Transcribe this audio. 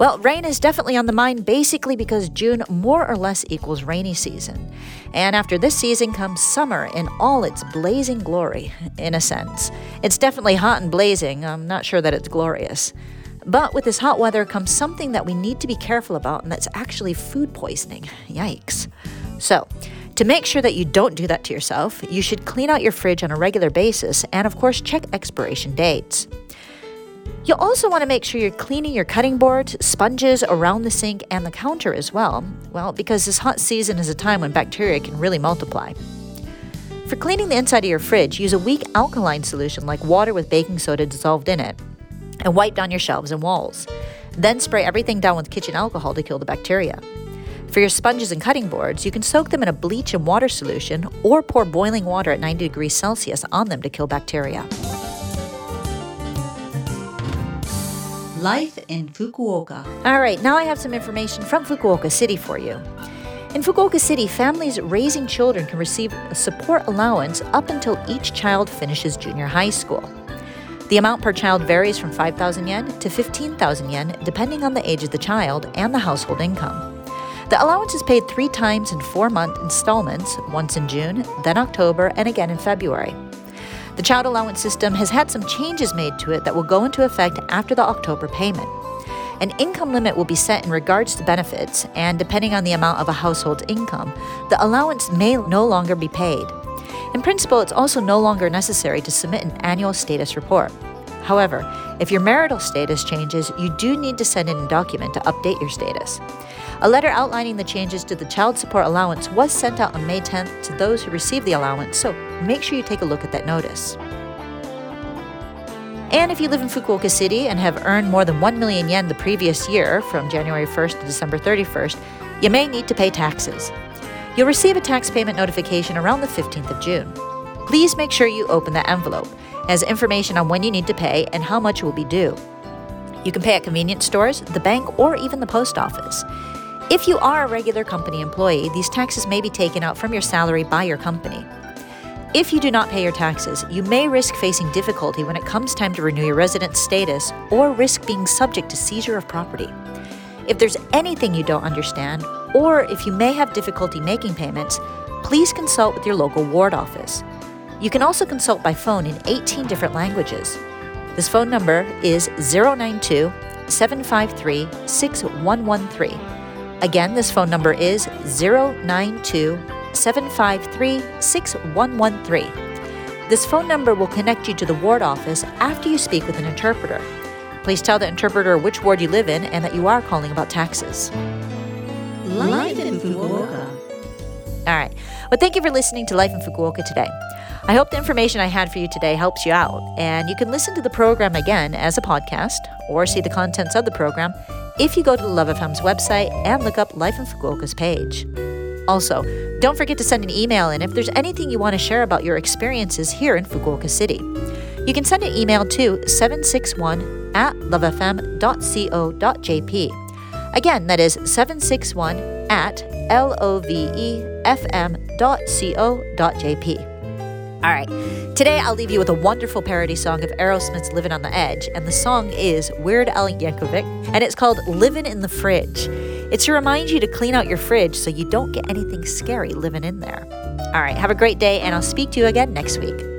Well, rain is definitely on the mind basically because June more or less equals rainy season. And after this season comes summer in all its blazing glory, in a sense. It's definitely hot and blazing. I'm not sure that it's glorious. But with this hot weather comes something that we need to be careful about, and that's actually food poisoning. Yikes. So, to make sure that you don't do that to yourself, you should clean out your fridge on a regular basis and, of course, check expiration dates. You'll also want to make sure you're cleaning your cutting boards, sponges around the sink, and the counter as well. Well, because this hot season is a time when bacteria can really multiply. For cleaning the inside of your fridge, use a weak alkaline solution like water with baking soda dissolved in it, and wipe down your shelves and walls. Then spray everything down with kitchen alcohol to kill the bacteria. For your sponges and cutting boards, you can soak them in a bleach and water solution or pour boiling water at 90 degrees Celsius on them to kill bacteria. Life in Fukuoka. All right, now I have some information from Fukuoka City for you. In Fukuoka City, families raising children can receive a support allowance up until each child finishes junior high school. The amount per child varies from 5,000 yen to 15,000 yen, depending on the age of the child and the household income. The allowance is paid three times in four month installments, once in June, then October, and again in February. The child allowance system has had some changes made to it that will go into effect after the October payment. An income limit will be set in regards to benefits, and depending on the amount of a household's income, the allowance may no longer be paid. In principle, it's also no longer necessary to submit an annual status report. However, if your marital status changes, you do need to send in a document to update your status. A letter outlining the changes to the child support allowance was sent out on May 10th to those who received the allowance, so make sure you take a look at that notice. And if you live in Fukuoka City and have earned more than 1 million yen the previous year, from January 1st to December 31st, you may need to pay taxes. You'll receive a tax payment notification around the 15th of June. Please make sure you open the envelope. Has information on when you need to pay and how much will be due. You can pay at convenience stores, the bank, or even the post office. If you are a regular company employee, these taxes may be taken out from your salary by your company. If you do not pay your taxes, you may risk facing difficulty when it comes time to renew your resident status or risk being subject to seizure of property. If there's anything you don't understand, or if you may have difficulty making payments, please consult with your local ward office. You can also consult by phone in 18 different languages. This phone number is 092 753 6113. Again, this phone number is 092 753 6113. This phone number will connect you to the ward office after you speak with an interpreter. Please tell the interpreter which ward you live in and that you are calling about taxes. Life in Fukuoka. All right. Well, thank you for listening to Life in Fukuoka today. I hope the information I had for you today helps you out, and you can listen to the program again as a podcast or see the contents of the program if you go to the Love FM's website and look up Life in Fukuoka's page. Also, don't forget to send an email in if there's anything you want to share about your experiences here in Fukuoka City. You can send an email to 761 at lovefm.co.jp. Again, that is 761 at lovefm.co.jp. All right. Today, I'll leave you with a wonderful parody song of Aerosmith's Living on the Edge, and the song is Weird Al Yankovic, and it's called Living in the Fridge. It's to remind you to clean out your fridge so you don't get anything scary living in there. All right. Have a great day, and I'll speak to you again next week.